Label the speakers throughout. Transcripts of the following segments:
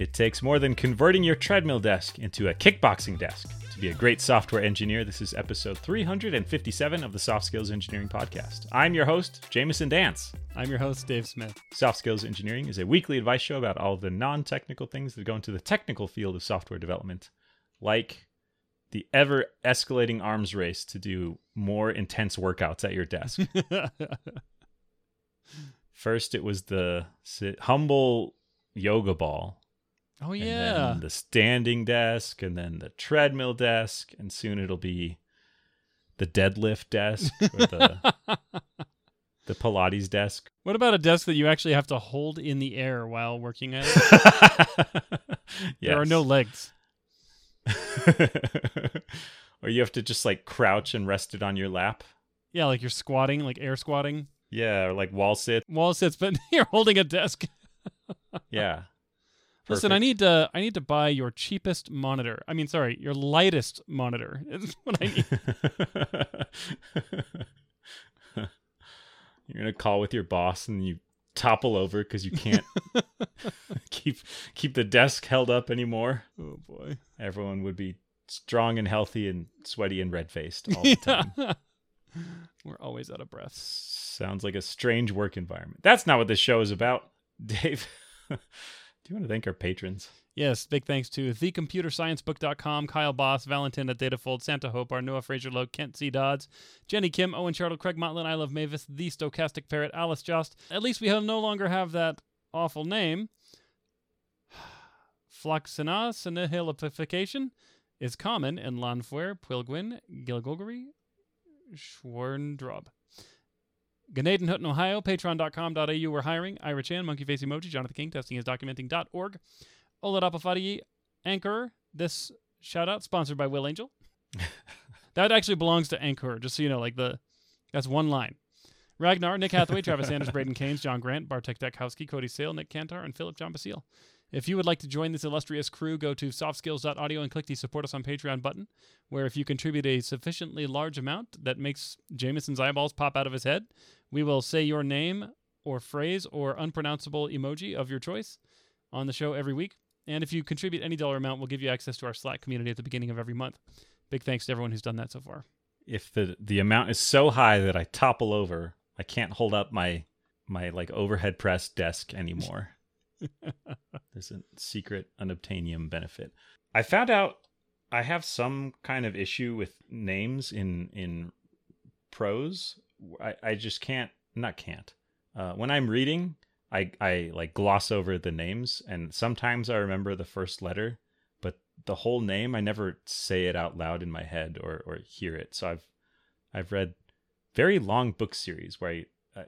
Speaker 1: It takes more than converting your treadmill desk into a kickboxing desk to be a great software engineer. This is episode 357 of the Soft Skills Engineering Podcast. I'm your host, Jamison Dance.
Speaker 2: I'm your host, Dave Smith.
Speaker 1: Soft Skills Engineering is a weekly advice show about all of the non technical things that go into the technical field of software development, like the ever escalating arms race to do more intense workouts at your desk. First, it was the humble yoga ball
Speaker 2: Oh yeah.
Speaker 1: the standing desk, and then the treadmill desk, and soon it'll be the deadlift desk or the the Pilates desk.
Speaker 2: what about a desk that you actually have to hold in the air while working at it? There are no legs.
Speaker 1: or you have to just like crouch and rest it on your lap.
Speaker 2: Yeah, like you're squatting, like air squatting.
Speaker 1: Yeah, or like wall sit.
Speaker 2: Wall sits, but you're holding a desk.
Speaker 1: Yeah.
Speaker 2: Listen, I need to I need to buy your cheapest monitor. I mean, sorry, your lightest monitor is what I need.
Speaker 1: You're gonna call with your boss and you topple over because you can't keep keep the desk held up anymore.
Speaker 2: oh boy.
Speaker 1: Everyone would be strong and healthy and sweaty and red faced all the time.
Speaker 2: We're always out of breath.
Speaker 1: Sounds like a strange work environment. That's not what this show is about. Dave, do you want to thank our patrons?
Speaker 2: Yes, big thanks to thecomputersciencebook.com, Kyle Boss, Valentin at Datafold, Santa Hope, Noah Fraser Lowe, Kent C. Dodds, Jenny Kim, Owen Charlotte, Craig Motlin, I Love Mavis, The Stochastic Parrot, Alice Jost. At least we no longer have that awful name. Floxina Sinihilification is common in Lanfuer, Pwilgwyn, Gilgogari, Schwerndrob. Ganaden Hutton, Ohio, patreon.com.au, we're hiring. Ira Chan, Monkey Face Emoji, Jonathan King, testing is documenting.org. Ola Apafadi, Anchor. This shout out sponsored by Will Angel. that actually belongs to Anchor, just so you know, like the that's one line. Ragnar, Nick Hathaway, Travis Sanders, Braden Keynes, John Grant, Bartek Dekowski, Cody Sale, Nick Cantar, and Philip John Basile. If you would like to join this illustrious crew, go to softskills.audio and click the support us on Patreon button, where if you contribute a sufficiently large amount that makes Jamison's eyeballs pop out of his head, we will say your name or phrase or unpronounceable emoji of your choice on the show every week. And if you contribute any dollar amount, we'll give you access to our Slack community at the beginning of every month. Big thanks to everyone who's done that so far.
Speaker 1: If the the amount is so high that I topple over, I can't hold up my my like overhead press desk anymore. There's a secret unobtainium benefit. I found out I have some kind of issue with names in in prose. I, I just can't not can't. Uh, when I'm reading, I I like gloss over the names, and sometimes I remember the first letter, but the whole name I never say it out loud in my head or or hear it. So I've I've read very long book series where I I,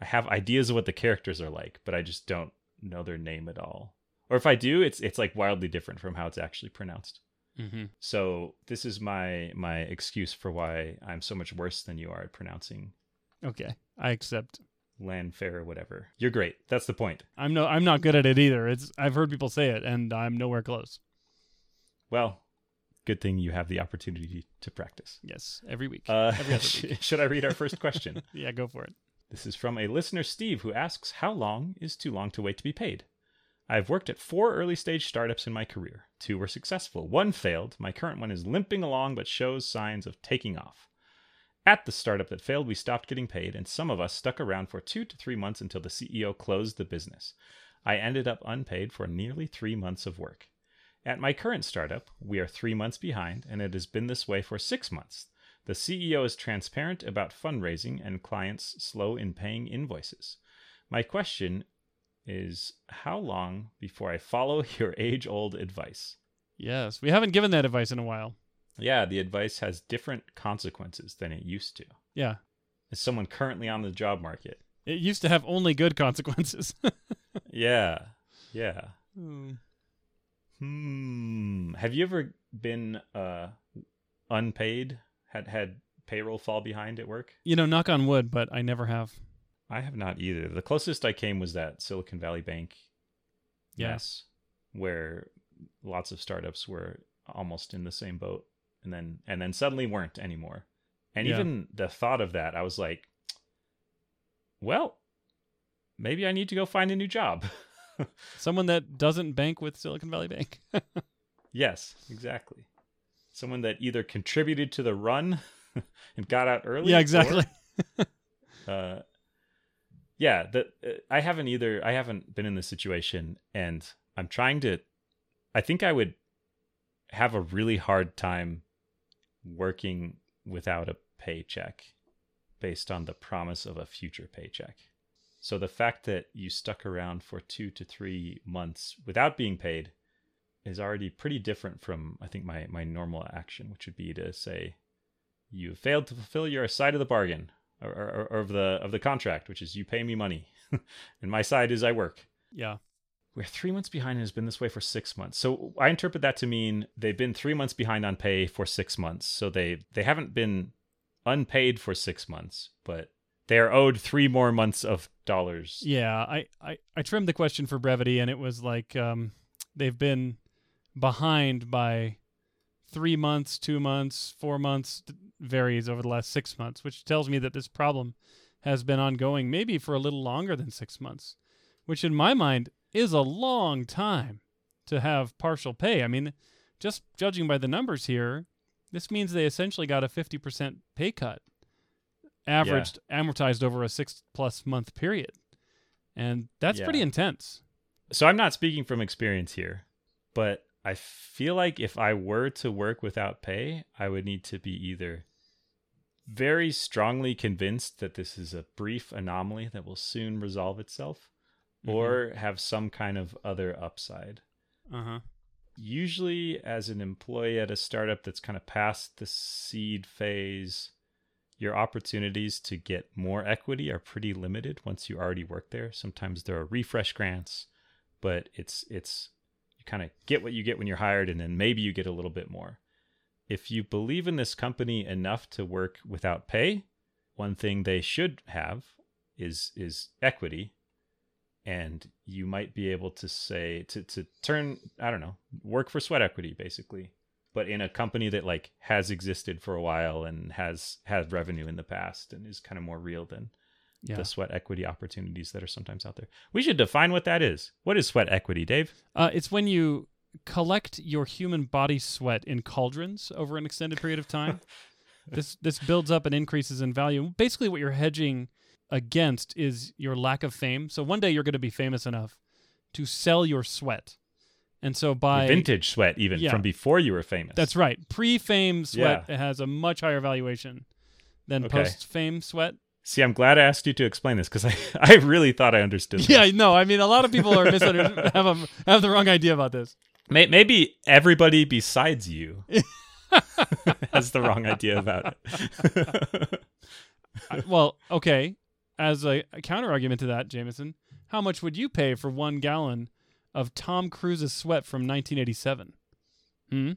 Speaker 1: I have ideas of what the characters are like, but I just don't know their name at all. Or if I do, it's it's like wildly different from how it's actually pronounced.
Speaker 2: Mm-hmm.
Speaker 1: So this is my my excuse for why I'm so much worse than you are at pronouncing
Speaker 2: Okay, I accept.
Speaker 1: Lanfair or whatever. You're great. That's the point.
Speaker 2: I'm no, I'm not good at it either. It's I've heard people say it, and I'm nowhere close.
Speaker 1: Well, good thing you have the opportunity to practice.
Speaker 2: Yes, every week.
Speaker 1: Uh,
Speaker 2: every other week.
Speaker 1: should I read our first question?
Speaker 2: Yeah, go for it.
Speaker 1: This is from a listener, Steve, who asks, How long is too long to wait to be paid? I've worked at four early stage startups in my career. Two were successful, one failed. My current one is limping along but shows signs of taking off. At the startup that failed, we stopped getting paid, and some of us stuck around for two to three months until the CEO closed the business. I ended up unpaid for nearly three months of work. At my current startup, we are three months behind, and it has been this way for six months. The CEO is transparent about fundraising and clients slow in paying invoices. My question is how long before I follow your age old advice?
Speaker 2: Yes, we haven't given that advice in a while.
Speaker 1: Yeah, the advice has different consequences than it used to.
Speaker 2: Yeah,
Speaker 1: As someone currently on the job market.
Speaker 2: it used to have only good consequences.
Speaker 1: Yeah. Yeah.
Speaker 2: Hmm.
Speaker 1: Hmm. Have you ever been uh unpaid? Had had payroll fall behind at work?
Speaker 2: you know, knock on wood, but I never have.
Speaker 1: I have not either. The closest I came was that Silicon Valley Bank
Speaker 2: Yeah.
Speaker 1: where lots of startups were almost in the same boat and then and then suddenly weren't anymore. And
Speaker 2: Yeah.
Speaker 1: even the thought of that, I was like, well, maybe I need to go find a new job.
Speaker 2: Someone that doesn't bank with Silicon Valley Bank.
Speaker 1: yes, exactly. Someone that either contributed to the run and got out early.
Speaker 2: yeah, exactly.
Speaker 1: or, uh, yeah, the, uh, I haven't either. I haven't been in this situation, and I'm trying to. I think I would have a really hard time working without a paycheck based on the promise of a future paycheck. So the fact that you stuck around for two to three months without being paid is already pretty different from I think my my normal action, which would be to say you failed to fulfill your side of the bargain or, or, or of the of the contract, which is you pay me money, and my side is I work.
Speaker 2: Yeah.
Speaker 1: We're three months behind and has been this way for six months. So I interpret that to mean they've been three months behind on pay for six months. So they they haven't been unpaid for six months, but they are owed three more months of dollars.
Speaker 2: Yeah, I, I, I trimmed the question for brevity, and it was like um, they've been behind by three months, two months, four months, varies over the last six months, which tells me that this problem has been ongoing maybe for a little longer than six months, which in my mind is a long time to have partial pay. I mean, just judging by the numbers here, this means they essentially got a 50% pay cut, averaged, amortized over a six plus month period. And that's
Speaker 1: Yeah.
Speaker 2: pretty intense.
Speaker 1: So I'm not speaking from experience here, but I feel like if I were to work without pay, I would need to be either very strongly convinced that this is a brief anomaly that will soon resolve itself or have some kind of other upside.
Speaker 2: uh huh.
Speaker 1: Usually, as an employee at a startup that's kind of past the seed phase, your opportunities to get more equity are pretty limited once you already work there. Sometimes there are refresh grants, but it's it's kind of get what you get when you're hired and then maybe you get a little bit more. If you believe in this company enough to work without pay, one thing they should have is is equity and you might be able to say to to turn I don't know work for sweat equity basically, but in a company that like has existed for a while and has had revenue in the past and is kind of more real than
Speaker 2: Yeah.
Speaker 1: the sweat equity opportunities that are sometimes out there. We should define what that is. What is sweat equity, Dave?
Speaker 2: Uh, it's when you collect your human body sweat in cauldrons over an extended period of time. this this builds up and increases in value. Basically, what you're hedging against is your lack of fame. So one day you're going to be famous enough to sell your sweat, and so by
Speaker 1: Vintage sweat, even
Speaker 2: Yeah.
Speaker 1: from before you were famous.
Speaker 2: that's right, pre-fame sweat has a much higher valuation than
Speaker 1: Okay.
Speaker 2: post-fame sweat.
Speaker 1: See, I'm glad I asked you to explain this because I, I really thought I understood. this.
Speaker 2: Yeah, no, I mean a lot of people are misunderstanding have a, have the wrong idea about this.
Speaker 1: May- Maybe everybody besides you has the wrong idea about it.
Speaker 2: Well, okay. As a, a counter argument to that, Jamison, how much would you pay for one gallon of Tom Cruise's sweat from 1987? Hmm?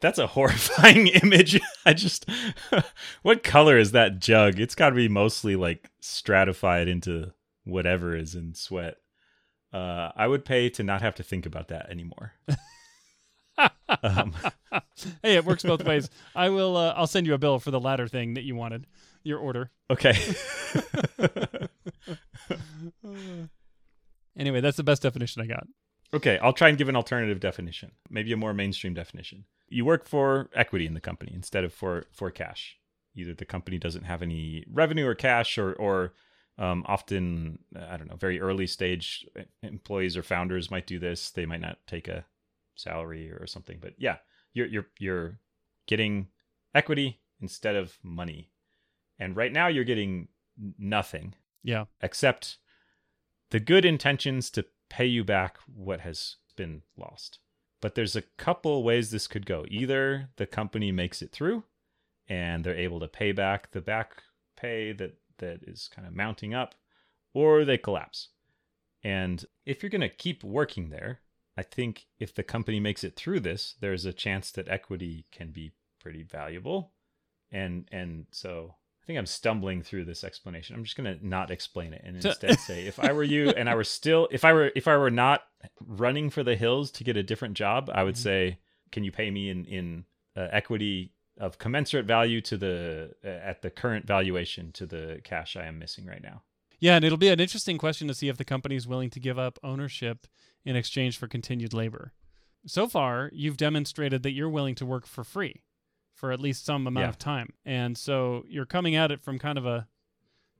Speaker 1: That's a horrifying image. I just, what color is that jug? It's got to be mostly like stratified into whatever is in sweat. Uh, I would pay to not have to think about that anymore. um,
Speaker 2: hey, it works both ways. I will. Uh, I'll send you a bill for the latter thing that you wanted. Your order.
Speaker 1: okay.
Speaker 2: Anyway, that's the best definition I got.
Speaker 1: Okay, I'll try and give an alternative definition, maybe a more mainstream definition. You work for equity in the company instead of for for cash. Either the company doesn't have any revenue or cash, or or um, often I don't know, very early stage employees or founders might do this. They might not take a salary or something, but yeah, you're you're you're getting equity instead of money, and right now you're getting nothing
Speaker 2: Yeah.
Speaker 1: except the good intentions to pay you back what has been lost. But there's a couple ways this could go. Either the company makes it through and they're able to pay back the back pay that that is kind of mounting up or they collapse. And if you're going to keep working there, I think if the company makes it through this, there's a chance that equity can be pretty valuable. And and so I think I'm stumbling through this explanation. I'm just going to not explain it and instead say if I were you and I were still if I were if I were not running for the hills to get a different job, I would
Speaker 2: Mhm.
Speaker 1: say can you pay me in in uh, equity of commensurate value to the uh, at the current valuation to the cash I am missing right now.
Speaker 2: Yeah, and it'll be an interesting question to see if the company is willing to give up ownership in exchange for continued labor. So far, you've demonstrated that you're willing to work for free for at least some amount
Speaker 1: Yeah.
Speaker 2: of time. And so you're coming at it from kind of a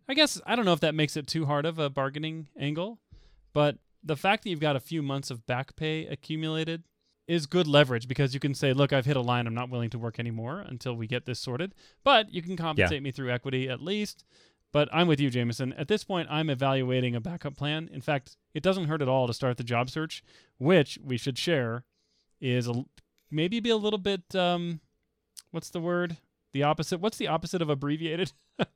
Speaker 2: I guess I don't know if that makes it too hard of a bargaining angle, but the fact that you've got a few months of back pay accumulated is good leverage because you can say, look, I've hit a line. I'm not willing to work anymore until we get this sorted. But you can compensate me through equity at least. But I'm with you, Jamison. At this point, I'm evaluating a backup plan. In fact, it doesn't hurt at all to start the job search, which we should share is a, maybe be a little bit, um, what's the word? The opposite. What's the opposite of abbreviated?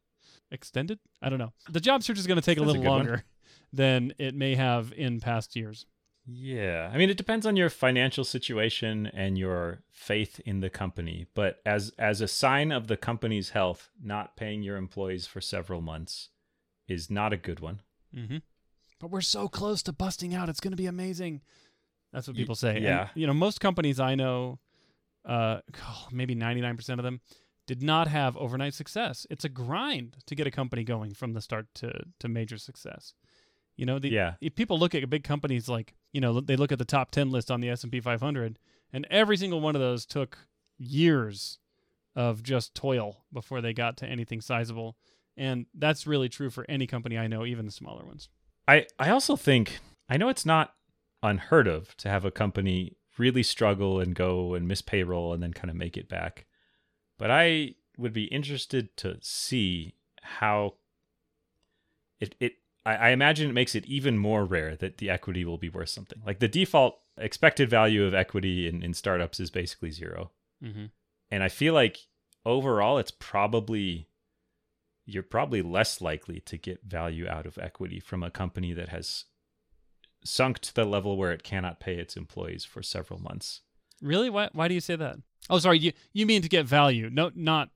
Speaker 2: Extended? I don't know. The job search is going to take a
Speaker 1: That's a
Speaker 2: little
Speaker 1: good one.
Speaker 2: longer than it may have in past years.
Speaker 1: Yeah. I mean, it depends on your financial situation and your faith in the company. But as as a sign of the company's health, not paying your employees for several months is not a good one.
Speaker 2: Mm-hmm. But we're so close to busting out. It's going to be amazing. That's what people say. And,
Speaker 1: yeah.
Speaker 2: you know, most companies I know, uh, maybe 99% of them, did not have overnight success. It's a grind to get a company going from the start to, to major success. You know, the,
Speaker 1: Yeah.
Speaker 2: if people look at big companies like, you know, they look at the top 10 list on the S&P 500, and every single one of those took years of just toil before they got to anything sizable. And that's really true for any company I know, even the smaller ones.
Speaker 1: I I also think I know it's not unheard of to have a company really struggle and go and miss payroll and then kind of make it back. But I would be interested to see how it it I, I imagine it makes it even more rare that the equity will be worth something. Like the default expected value of equity in, in startups is basically zero.
Speaker 2: Mm-hmm.
Speaker 1: And I feel like overall it's probably you're probably less likely to get value out of equity from a company that has sunk to the level where it cannot pay its employees for several months.
Speaker 2: Really? Why? Why do you say that? Oh, sorry. You you mean to get value? No, not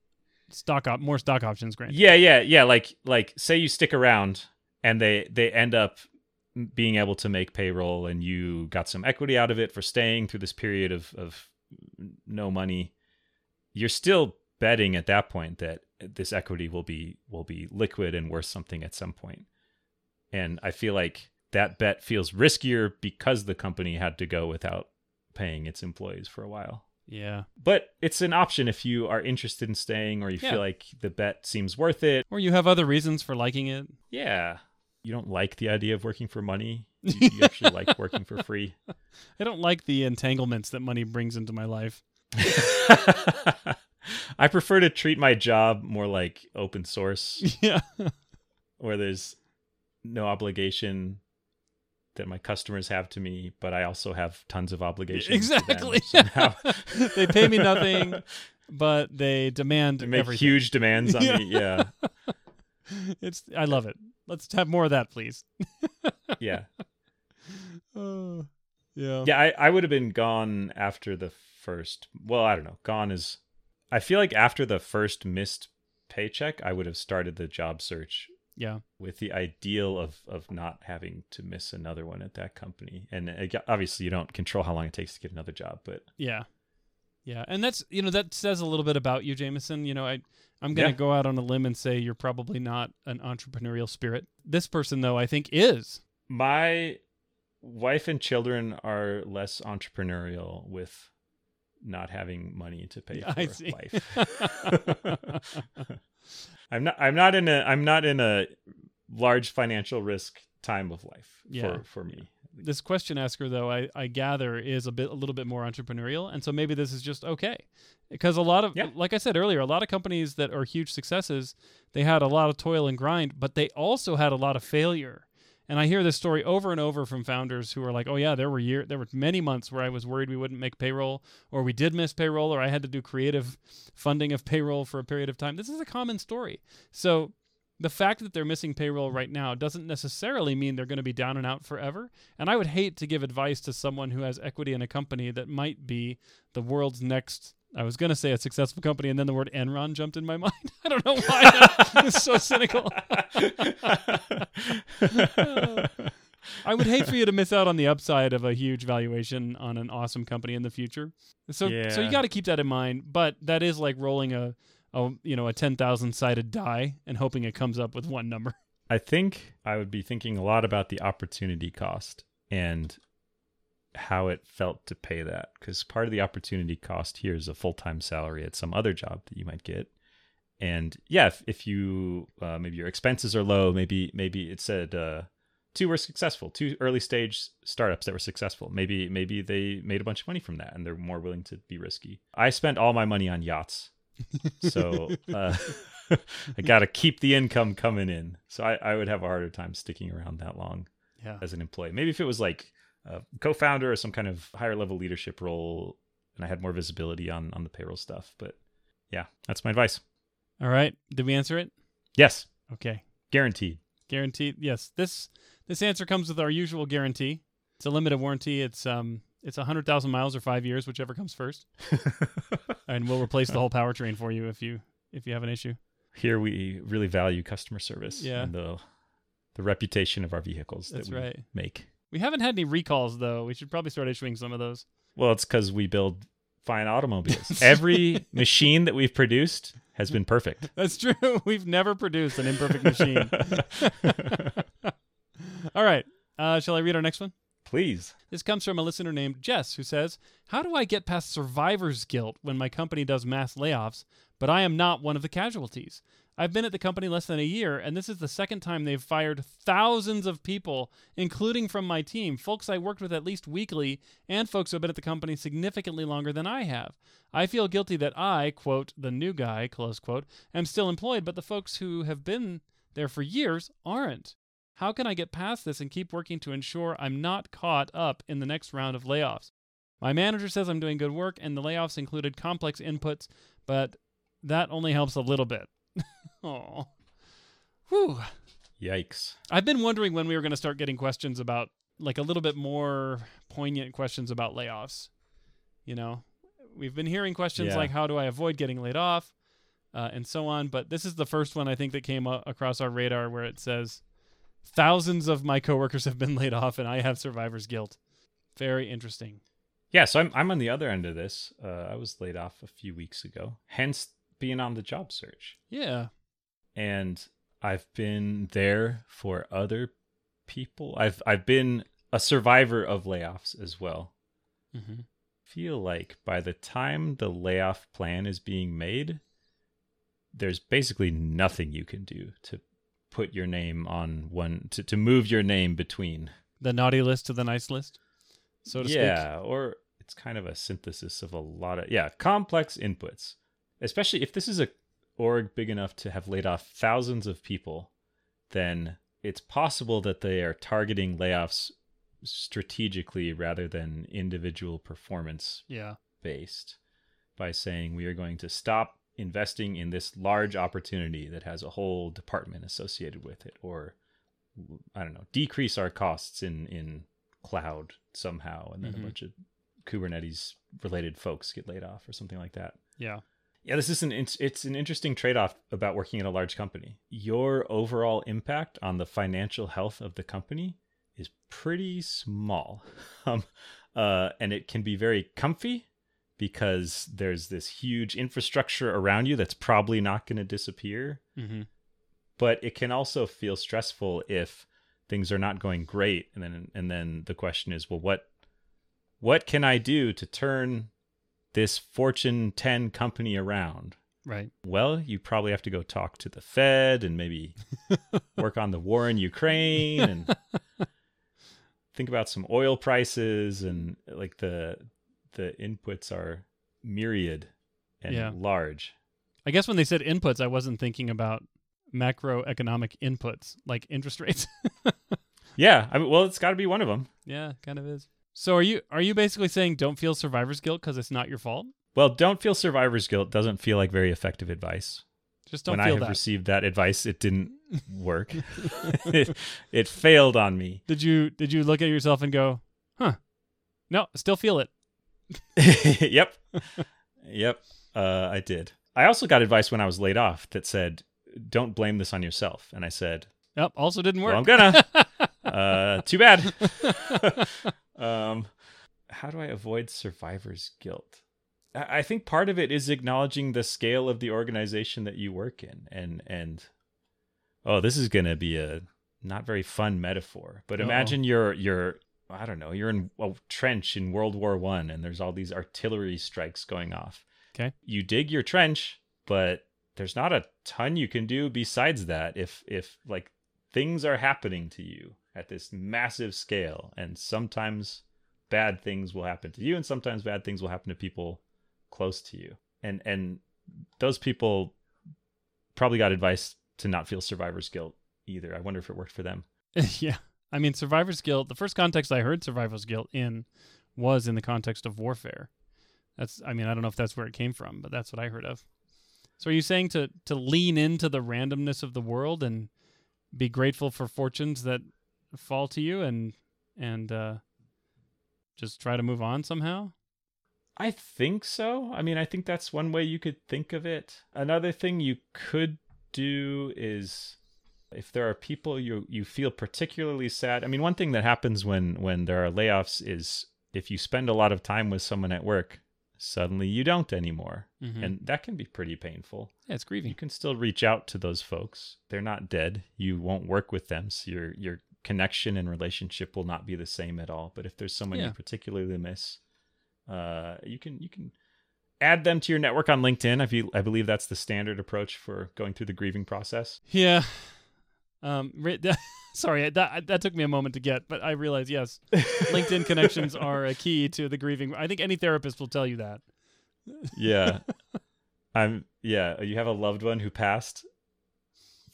Speaker 2: stock op. More stock options grant.
Speaker 1: Yeah, yeah, yeah, like like say you stick around and they they end up being able to make payroll and you got some equity out of it for staying through this period of of no money. You're still betting at that point that this equity will be will be liquid and worth something at some point. And I feel like that bet feels riskier because the company had to go without paying its employees for a while.
Speaker 2: Yeah.
Speaker 1: But it's an option if you are interested in staying or you
Speaker 2: Yeah.
Speaker 1: feel like the bet seems worth it.
Speaker 2: Or you have other reasons for liking it.
Speaker 1: Yeah. You don't like the idea of working for money. You, you actually like working for free.
Speaker 2: I don't like the entanglements that money brings into my life.
Speaker 1: I prefer to treat my job more like open source,
Speaker 2: yeah.
Speaker 1: where there's no obligation that my customers have to me, but I also have tons of obligations.
Speaker 2: Exactly. They pay me nothing, but they demand
Speaker 1: They make
Speaker 2: everything.
Speaker 1: huge demands on
Speaker 2: Yeah.
Speaker 1: me. Yeah.
Speaker 2: It's I love it. Let's have more of that, please.
Speaker 1: Yeah.
Speaker 2: Oh, yeah.
Speaker 1: Yeah, I, I would have been gone after the first. Well, I don't know. Gone is. I feel like after the first missed paycheck, I would have started the job search
Speaker 2: Yeah.
Speaker 1: with the ideal of of not having to miss another one at that company. And uh, obviously, you don't control how long it takes to get another job, but
Speaker 2: Yeah. Yeah. And that's you know, that says a little bit about you, Jamison. You know, I I'm gonna
Speaker 1: Yeah.
Speaker 2: go out on a limb and say you're probably not an entrepreneurial spirit. This person though, I think is.
Speaker 1: my wife and children are less entrepreneurial with not having money to pay for life. I'm not I'm not in a I'm not in a large financial risk time of life
Speaker 2: Yeah.
Speaker 1: for for me.
Speaker 2: this question asker though I, I gather is a bit a little bit more entrepreneurial and so maybe this is just okay because a lot of
Speaker 1: Yeah.
Speaker 2: like i said earlier a lot of companies that are huge successes they had a lot of toil and grind but they also had a lot of failure and i hear this story over and over from founders who are like oh yeah there were year there were many months where i was worried we wouldn't make payroll or we did miss payroll or i had to do creative funding of payroll for a period of time this is a common story so the fact that they're missing payroll right now doesn't necessarily mean they're going to be down and out forever. And I would hate to give advice to someone who has equity in a company that might be the world's next. I was going to say a successful company, and then the word Enron jumped in my mind. I don't know why. it's so cynical. I would hate for you to miss out on the upside of a huge valuation on an awesome company in the future. So, so you got to keep that in mind. But that is like rolling a, a you know, a ten thousand sided die and hoping it comes up with one number.
Speaker 1: I think I would be thinking a lot about the opportunity cost and how it felt to pay that. Because part of the opportunity cost here is a full-time salary at some other job that you might get. And yeah if, if you uh, maybe your expenses are low maybe maybe it said uh, two were successful two early stage startups that were successful. Maybe maybe they made a bunch of money from that and they're more willing to be risky. I spent all my money on yachts. So uh, i gotta keep the income coming in. So I, I would have a harder time sticking around that long
Speaker 2: Yeah.
Speaker 1: as an employee. Maybe if it was like a co-founder or some kind of higher level leadership role and i had more visibility on on the payroll stuff but yeah that's my advice
Speaker 2: All right. Did we answer it?
Speaker 1: yes
Speaker 2: Okay.
Speaker 1: guaranteed
Speaker 2: Guaranteed. Yes. This this answer comes with our usual guarantee. It's a limited warranty. It's um it's a hundred thousand miles or five years, whichever comes first, and we'll replace the whole powertrain for you if you if you have an issue.
Speaker 1: here we really value customer service
Speaker 2: Yeah.
Speaker 1: and the the reputation of our vehicles
Speaker 2: That's
Speaker 1: that we
Speaker 2: right.
Speaker 1: make
Speaker 2: We haven't had any recalls though. We should probably start issuing some of those.
Speaker 1: well it's because we build fine automobiles every machine that we've produced has been perfect
Speaker 2: That's true. We've never produced an imperfect machine. All right. Uh, shall I read our next one?
Speaker 1: please
Speaker 2: This comes from a listener named Jess who says, How do I get past survivor's guilt when my company does mass layoffs, but I am not one of the casualties? I've been at the company less than a year, and this is the second time they've fired thousands of people, including from my team, folks I worked with at least weekly, and folks who have been at the company significantly longer than I have. I feel guilty that I, quote, the new guy, close quote, am still employed, but the folks who have been there for years aren't. How can I get past this and keep working to ensure I'm not caught up in the next round of layoffs? My manager says I'm doing good work, and the layoffs included complex inputs, but that only helps a little bit. Oh, whew.
Speaker 1: yikes
Speaker 2: I've been wondering when we were going to start getting questions about, like, a little bit more poignant questions about layoffs. You know, we've been hearing questions
Speaker 1: Yeah.
Speaker 2: like, how do I avoid getting laid off? Uh, and so on. But this is the first one I think that came a- across our radar where it says, thousands of my coworkers have been laid off and I have survivor's guilt. Very interesting.
Speaker 1: Yeah, so I'm I'm on the other end of this. Uh, I was laid off a few weeks ago, hence being on the job search.
Speaker 2: Yeah.
Speaker 1: And I've been there for other people. I've I've been a survivor of layoffs as well.
Speaker 2: Mm-hmm.
Speaker 1: Feel like by the time the layoff plan is being made, there's basically nothing you can do to put your name on one to, to move your name between
Speaker 2: The naughty list to the nice list, so to speak.
Speaker 1: yeah, or it's kind of a synthesis of a lot of yeah complex inputs. Especially if this is a org big enough to have laid off thousands of people, then it's possible that they are targeting layoffs strategically rather than individual performance
Speaker 2: Yeah.
Speaker 1: based by saying we are going to stop investing in this large opportunity that has a whole department associated with it or i don't know decrease our costs in in cloud somehow and then
Speaker 2: Mhm.
Speaker 1: a bunch of kubernetes related folks get laid off or something like that
Speaker 2: Yeah.
Speaker 1: Yeah this is an it's, an interesting trade-off about working at a large company. Your overall impact on the financial health of the company is pretty small. Um, uh, and it can be very comfy because there's this huge infrastructure around you that's probably not going to disappear.
Speaker 2: Mm-hmm.
Speaker 1: but it can also feel stressful if things are not going great and then and then the question is well what what can i do to turn this fortune 10 company around
Speaker 2: Right.
Speaker 1: well you probably have to go talk to the fed and maybe work on the war in ukraine and think about some oil prices and like the the inputs are myriad and
Speaker 2: Yeah.
Speaker 1: large
Speaker 2: I guess when they said inputs, I wasn't thinking about macroeconomic inputs like interest rates.
Speaker 1: yeah I mean, well it's got to be one of them
Speaker 2: yeah, kind of is. So are you are you basically saying don't feel survivor's guilt because it's not your fault?
Speaker 1: Well, don't feel survivor's guilt doesn't feel like very effective advice.
Speaker 2: Just don't feel that.
Speaker 1: when I have
Speaker 2: that.
Speaker 1: received that advice, it didn't work. it, it failed on me.
Speaker 2: did you did you look at yourself and go, huh? No, still feel it.
Speaker 1: yep. Yep. Uh, I did. I also got advice when I was laid off that said, don't blame this on yourself. And I said,
Speaker 2: Yep, also didn't work.
Speaker 1: well, I'm gonna. uh, too bad. Um, how do I avoid survivor's guilt? I I think part of it is acknowledging the scale of the organization that you work in, and and Oh, this is going to be a not very fun metaphor. But
Speaker 2: Uh-oh.
Speaker 1: imagine you're you're I don't know, you're in a trench in World War 1 and there's all these artillery strikes going off.
Speaker 2: Okay.
Speaker 1: You dig your trench, but there's not a ton you can do besides that if if like things are happening to you at this massive scale and sometimes bad things will happen to you and sometimes bad things will happen to people close to you. And and those people probably got advice to not feel survivor's guilt either. I wonder if it worked for them.
Speaker 2: yeah. I mean, survivor's guilt, the first context I heard survivor's guilt in was in the context of warfare. That's, I mean, I don't know if that's where it came from, but that's what I heard of. So are you saying to, to lean into the randomness of the world and be grateful for fortunes that fall to you and, and, uh, just try to move on somehow?
Speaker 1: I think so. I mean, I think that's one way you could think of it. Another thing you could do is if there are people you you feel particularly sad. I mean, one thing that happens when when there are layoffs is if you spend a lot of time with someone at work, suddenly you don't anymore.
Speaker 2: Mhm.
Speaker 1: And that can be pretty painful.
Speaker 2: yeah, it's grieving.
Speaker 1: You can still reach out to those folks. They're not dead. You won't work with them, so your your connection and relationship will not be the same at all. But if there's someone
Speaker 2: Yeah.
Speaker 1: you particularly miss, uh, you can you can add them to your network on LinkedIn. I feel I believe that's the standard approach for going through the grieving process.
Speaker 2: Yeah. Um, sorry, that, that took me a moment to get, but I realize, yes, LinkedIn connections are a key to the grieving. I think any therapist will tell you that.
Speaker 1: yeah, I'm yeah. You have a loved one who passed.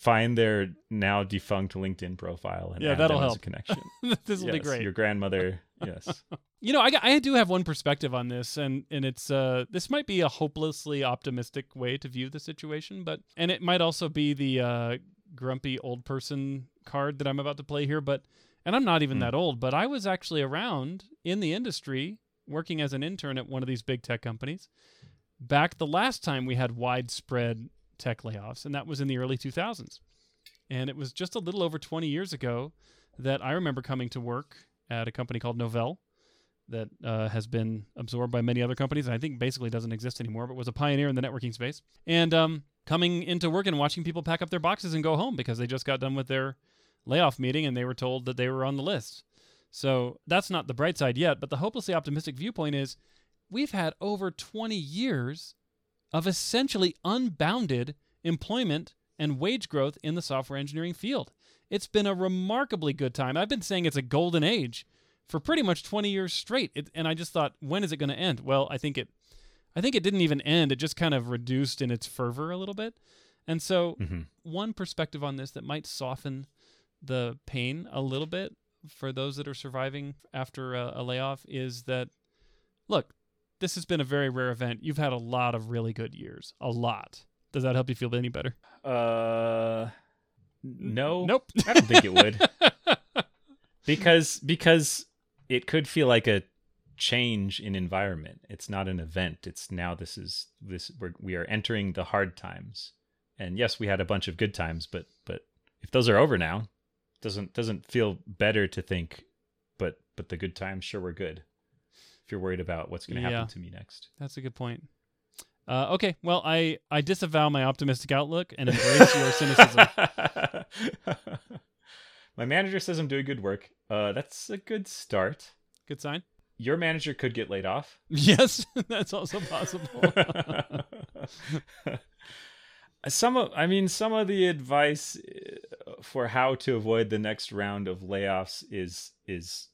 Speaker 1: Find their now defunct LinkedIn profile and
Speaker 2: Yeah, that'll
Speaker 1: as a
Speaker 2: help.
Speaker 1: connection.
Speaker 2: this will be great.
Speaker 1: Your grandmother, yes.
Speaker 2: You know, I, I do have one perspective on this, and and it's uh this might be a hopelessly optimistic way to view the situation, but and it might also be the uh, grumpy old person card that I'm about to play here, but and I'm not even
Speaker 1: Hmm.
Speaker 2: that old, but I was actually around in the industry working as an intern at one of these big tech companies back the last time we had widespread tech layoffs, and that was in the early 2000s. And it was just a little over 20 years ago that I remember coming to work at a company called Novell that uh, has been absorbed by many other companies and I think basically doesn't exist anymore, but was a pioneer in the networking space. And um, coming into work and watching people pack up their boxes and go home because they just got done with their layoff meeting and they were told that they were on the list. So that's not the bright side yet, but the hopelessly optimistic viewpoint is we've had over 20 years of essentially unbounded employment and wage growth in the software engineering field. It's been a remarkably good time. I've been saying it's a golden age for pretty much 20 years straight. It, and I just thought, when is it going to end? Well, I think it I think it didn't even end. It just kind of reduced in its fervor a little bit. And so,
Speaker 1: Mhm.
Speaker 2: one perspective on this that might soften the pain a little bit for those that are surviving after a, a layoff is that look, this has been a very rare event. You've had a lot of really good years. A lot. Does that help you feel any better?
Speaker 1: Uh, no,
Speaker 2: Nope.
Speaker 1: I don't think it would because because it could feel like a change in environment. It's not an event. It's now this is this we're, we are entering the hard times. And yes, we had a bunch of good times, but but if those are over now, doesn't doesn't feel better to think but but the good times sure were good. If you're worried about what's going to
Speaker 2: Yeah.
Speaker 1: happen to me next.
Speaker 2: That's a good point. Uh, okay, well, I, I disavow my optimistic outlook and embrace your cynicism.
Speaker 1: My manager says I'm doing good work. Uh, that's a good start.
Speaker 2: Good sign.
Speaker 1: Your manager could get laid off.
Speaker 2: Yes, that's also possible.
Speaker 1: some of, I mean, some of the advice uh, for how to avoid the next round of layoffs is is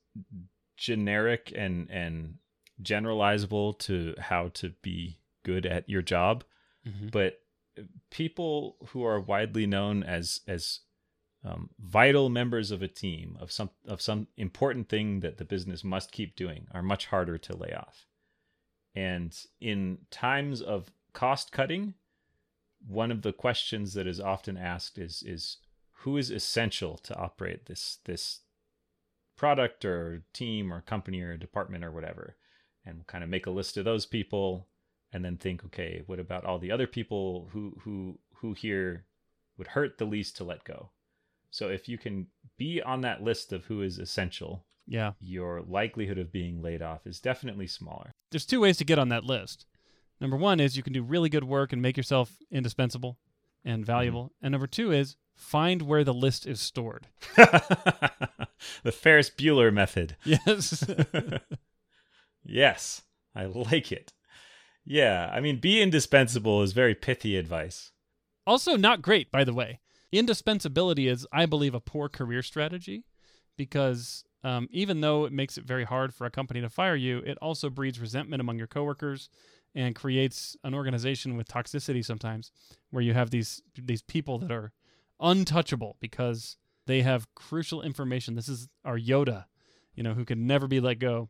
Speaker 1: generic and and generalizable to how to be good at your job.
Speaker 2: Mhm.
Speaker 1: but people who are widely known as as um, vital members of a team of some of some important thing that the business must keep doing are much harder to lay off. And in times of cost cutting, one of the questions that is often asked is is who is essential to operate this this product or team or company or department or whatever and kind of make a list of those people and then think okay what about all the other people who who who here would hurt the least to let go so if you can be on that list of who is essential
Speaker 2: yeah.
Speaker 1: your likelihood of being laid off is definitely smaller
Speaker 2: There's two ways to get on that list. Number one is you can do really good work and make yourself indispensable. and valuable. And number two is find where the list is stored.
Speaker 1: the Ferris Bueller method.
Speaker 2: Yes.
Speaker 1: Yes, I like it. Yeah, I mean, be indispensable is very pithy advice.
Speaker 2: also, not great, by the way. Indispensability is, I believe, a poor career strategy because um, even though it makes it very hard for a company to fire you, it also breeds resentment among your coworkers and creates an organization with toxicity sometimes where you have these these people that are untouchable because they have crucial information. This is our Yoda, you know, who can never be let go.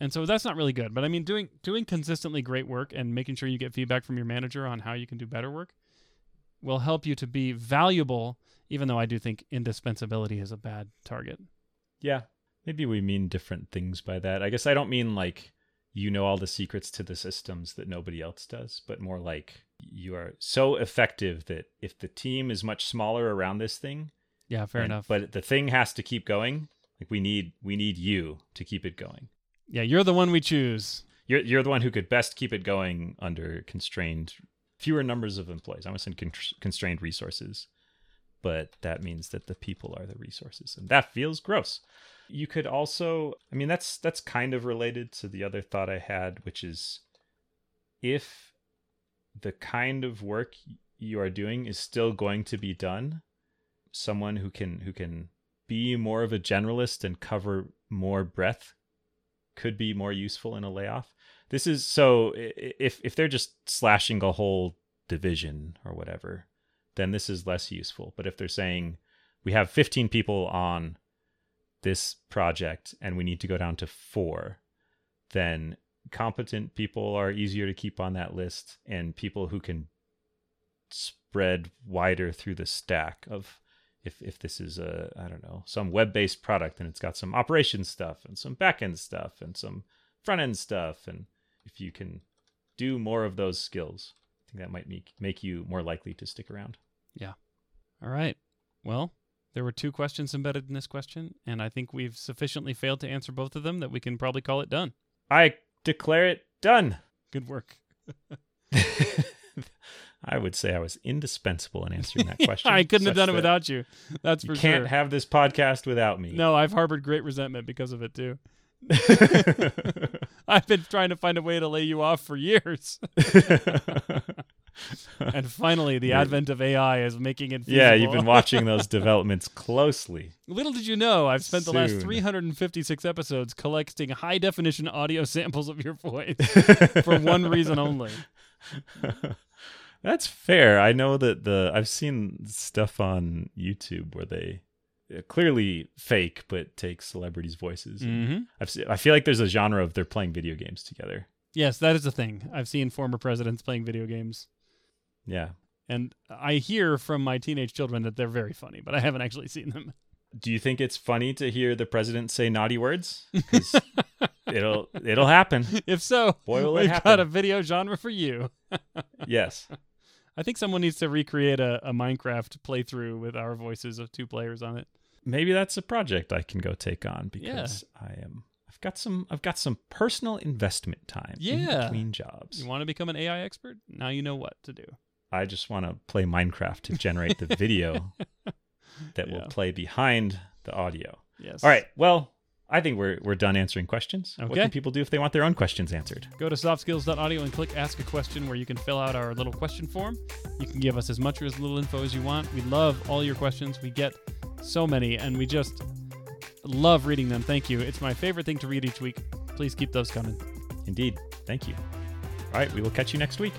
Speaker 2: And so that's not really good. But I mean doing doing consistently great work and making sure you get feedback from your manager on how you can do better work will help you to be valuable even though I do think indispensability is a bad target.
Speaker 1: Yeah, maybe we mean different things by that. I guess I don't mean like you know all the secrets to the systems that nobody else does, but more like you are so effective that if the team is much smaller around this thing,
Speaker 2: Yeah, fair
Speaker 1: and-
Speaker 2: enough.
Speaker 1: but the thing has to keep going. Like we need we need you to keep it going.
Speaker 2: Yeah, you're the one we choose.
Speaker 1: You're you're the one who could best keep it going under constrained fewer numbers of employees. I almost said con- constrained resources, but that means that the people are the resources, and that feels gross. You could also, I mean, that's that's kind of related to the other thought I had, which is if the kind of work you are doing is still going to be done, someone who can who can be more of a generalist and cover more breadth could be more useful in a layoff. This is so if if they're just slashing a whole division or whatever, then this is less useful. But if they're saying we have 15 people on this project and we need to go down to 4, then competent people are easier to keep on that list and people who can spread wider through the stack of if if this is a I don't know some web based product and it's got some operations stuff and some back end stuff and some front end stuff and if you can do more of those skills, I think that might make make you more likely to stick around. Yeah.
Speaker 2: All right. Well, there were two questions embedded in this question, and I think we've sufficiently failed to answer both of them that we can probably call it done.
Speaker 1: I declare it done.
Speaker 2: Good work.
Speaker 1: I would say I was indispensable in answering that question.
Speaker 2: I couldn't have done it without you. That's
Speaker 1: You
Speaker 2: for
Speaker 1: can't
Speaker 2: sure.
Speaker 1: have this podcast without me.
Speaker 2: no, I've harbored great resentment because of it too. I've been trying to find a way to lay you off for years. and finally, the advent of AI is making it feasible.
Speaker 1: yeah, you've been watching those developments closely.
Speaker 2: Little did you know, I've spent the last 356 episodes collecting high definition audio samples of your voice for one reason only.
Speaker 1: That's fair. I know that the I've seen stuff on YouTube where they uh, clearly fake but take celebrities' voices. and
Speaker 2: hmm
Speaker 1: I've se- I feel like there's a genre of they're playing video games together.
Speaker 2: Yes, that is a thing. I've seen former presidents playing video games.
Speaker 1: Yeah.
Speaker 2: And I hear from my teenage children that they're very funny, but I haven't actually seen them.
Speaker 1: Do you think it's funny to hear the president say naughty words? it'll it'll happen.
Speaker 2: If so,
Speaker 1: Boy, will
Speaker 2: we've got
Speaker 1: happen.
Speaker 2: a video genre for you.
Speaker 1: Yes.
Speaker 2: I think someone needs to recreate a, a Minecraft playthrough with our voices of two players on it.
Speaker 1: Maybe that's a project I can go take on because I am I've got some I've got some personal investment time in
Speaker 2: Yeah.
Speaker 1: between jobs.
Speaker 2: You want to become an AI expert? Now you know what to do.
Speaker 1: I just want to play Minecraft to generate the video that
Speaker 2: Yeah.
Speaker 1: will play behind the audio.
Speaker 2: Yes.
Speaker 1: All right. Well, I think we're we're done answering questions. What can people do if they want their own questions answered?
Speaker 2: Go to softskills.audio and click ask a question where you can fill out our little question form. You can give us as much or as little info as you want. We love all your questions. We get so many and we just love reading them. Thank you. It's my favorite thing to read each week. Please keep those coming.
Speaker 1: Indeed. Thank you. All right. We will catch you next week.